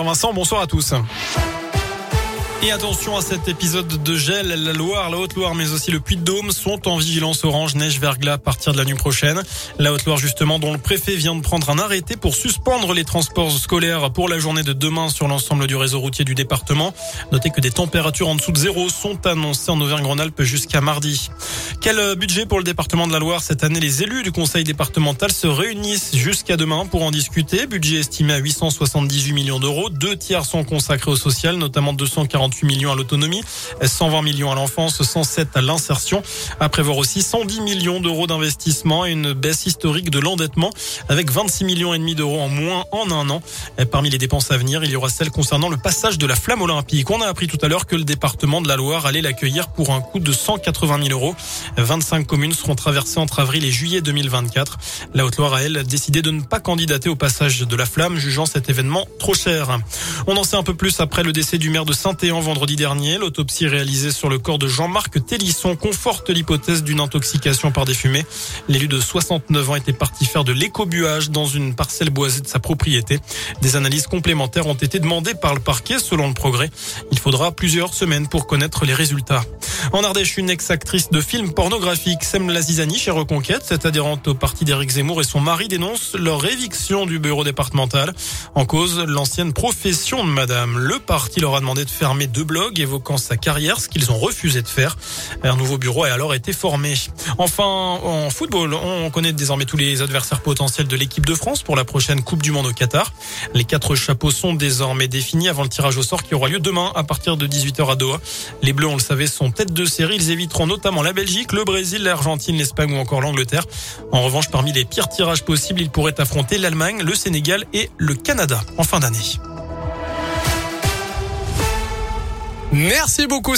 Vincent, bonsoir à tous. Et attention à cet épisode de gel. La Loire, la Haute-Loire, mais aussi le Puy-de-Dôme sont en vigilance orange, neige, verglas à partir de la nuit prochaine. La Haute-Loire, justement, dont le préfet vient de prendre un arrêté pour suspendre les transports scolaires pour la journée de demain sur l'ensemble du réseau routier du département. Notez que des températures en dessous de zéro sont annoncées en Auvergne-Rhône-Alpes jusqu'à mardi. Quel budget pour le département de la Loire cette année? Les élus du conseil départemental se réunissent jusqu'à demain pour en discuter. Budget estimé à 878 millions d'euros. Deux tiers sont consacrés au social, notamment 240 millions à l'autonomie, 120 millions à l'enfance, 107 à l'insertion. À prévoir aussi 110 millions d'euros d'investissement et une baisse historique de l'endettement avec 26 millions et demi d'euros en moins en un an. parmi les dépenses à venir, il y aura celle concernant le passage de la flamme olympique. On a appris tout à l'heure que le département de la Loire allait l'accueillir pour un coût de 180 000 euros. 25 communes seront traversées entre avril et juillet 2024. La Haute-Loire a, elle, décidé de ne pas candidater au passage de la flamme, jugeant cet événement trop cher. On en sait un peu plus après le décès du maire de Saint-Éan vendredi dernier. L'autopsie réalisée sur le corps de Jean-Marc Télisson conforte l'hypothèse d'une intoxication par des fumées. L'élu de 69 ans était parti faire de l'écobuage dans une parcelle boisée de sa propriété. Des analyses complémentaires ont été demandées par le parquet selon le progrès. Il faudra plusieurs semaines pour connaître les résultats. En Ardèche, une ex-actrice de films pornographiques, Sem Lazizani, chez Reconquête, cette adhérente au parti d'Éric Zemmour et son mari dénoncent leur éviction du bureau départemental. En cause, l'ancienne profession de madame. Le parti leur a demandé de fermer deux blogs évoquant sa carrière, ce qu'ils ont refusé de faire. Un nouveau bureau a alors été formé. Enfin, en football, on connaît désormais tous les adversaires potentiels de l'équipe de France pour la prochaine Coupe du Monde au Qatar. Les quatre chapeaux sont désormais définis avant le tirage au sort qui aura lieu demain à partir de 18h à Doha. Les Bleus, on le savait, sont de série. Ils éviteront notamment la Belgique, le Brésil, l'Argentine, l'Espagne ou encore l'Angleterre. En revanche, parmi les pires tirages possibles, ils pourraient affronter l'Allemagne, le Sénégal et le Canada en fin d'année. Merci beaucoup.